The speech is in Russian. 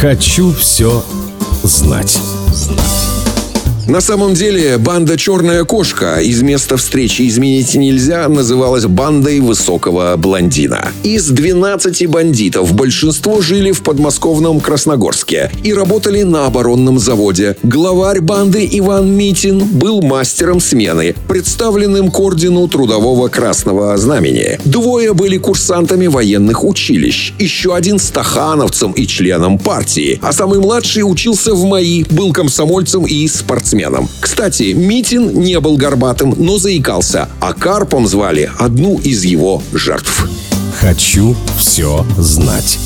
Хочу все знать. На самом деле, банда «Черная кошка» из места встречи изменить нельзя называлась бандой высокого блондина. Из 12 бандитов большинство жили в подмосковном Красногорске и работали на оборонном заводе. Главарь банды Иван Митин был мастером смены, представленным к ордену Трудового Красного Знамени. Двое были курсантами военных училищ, еще один стахановцем и членом партии, а самый младший учился в МАИ, был комсомольцем и спортсменом спортсменом. Кстати, Митин не был горбатым, но заикался, а Карпом звали одну из его жертв. Хочу все знать.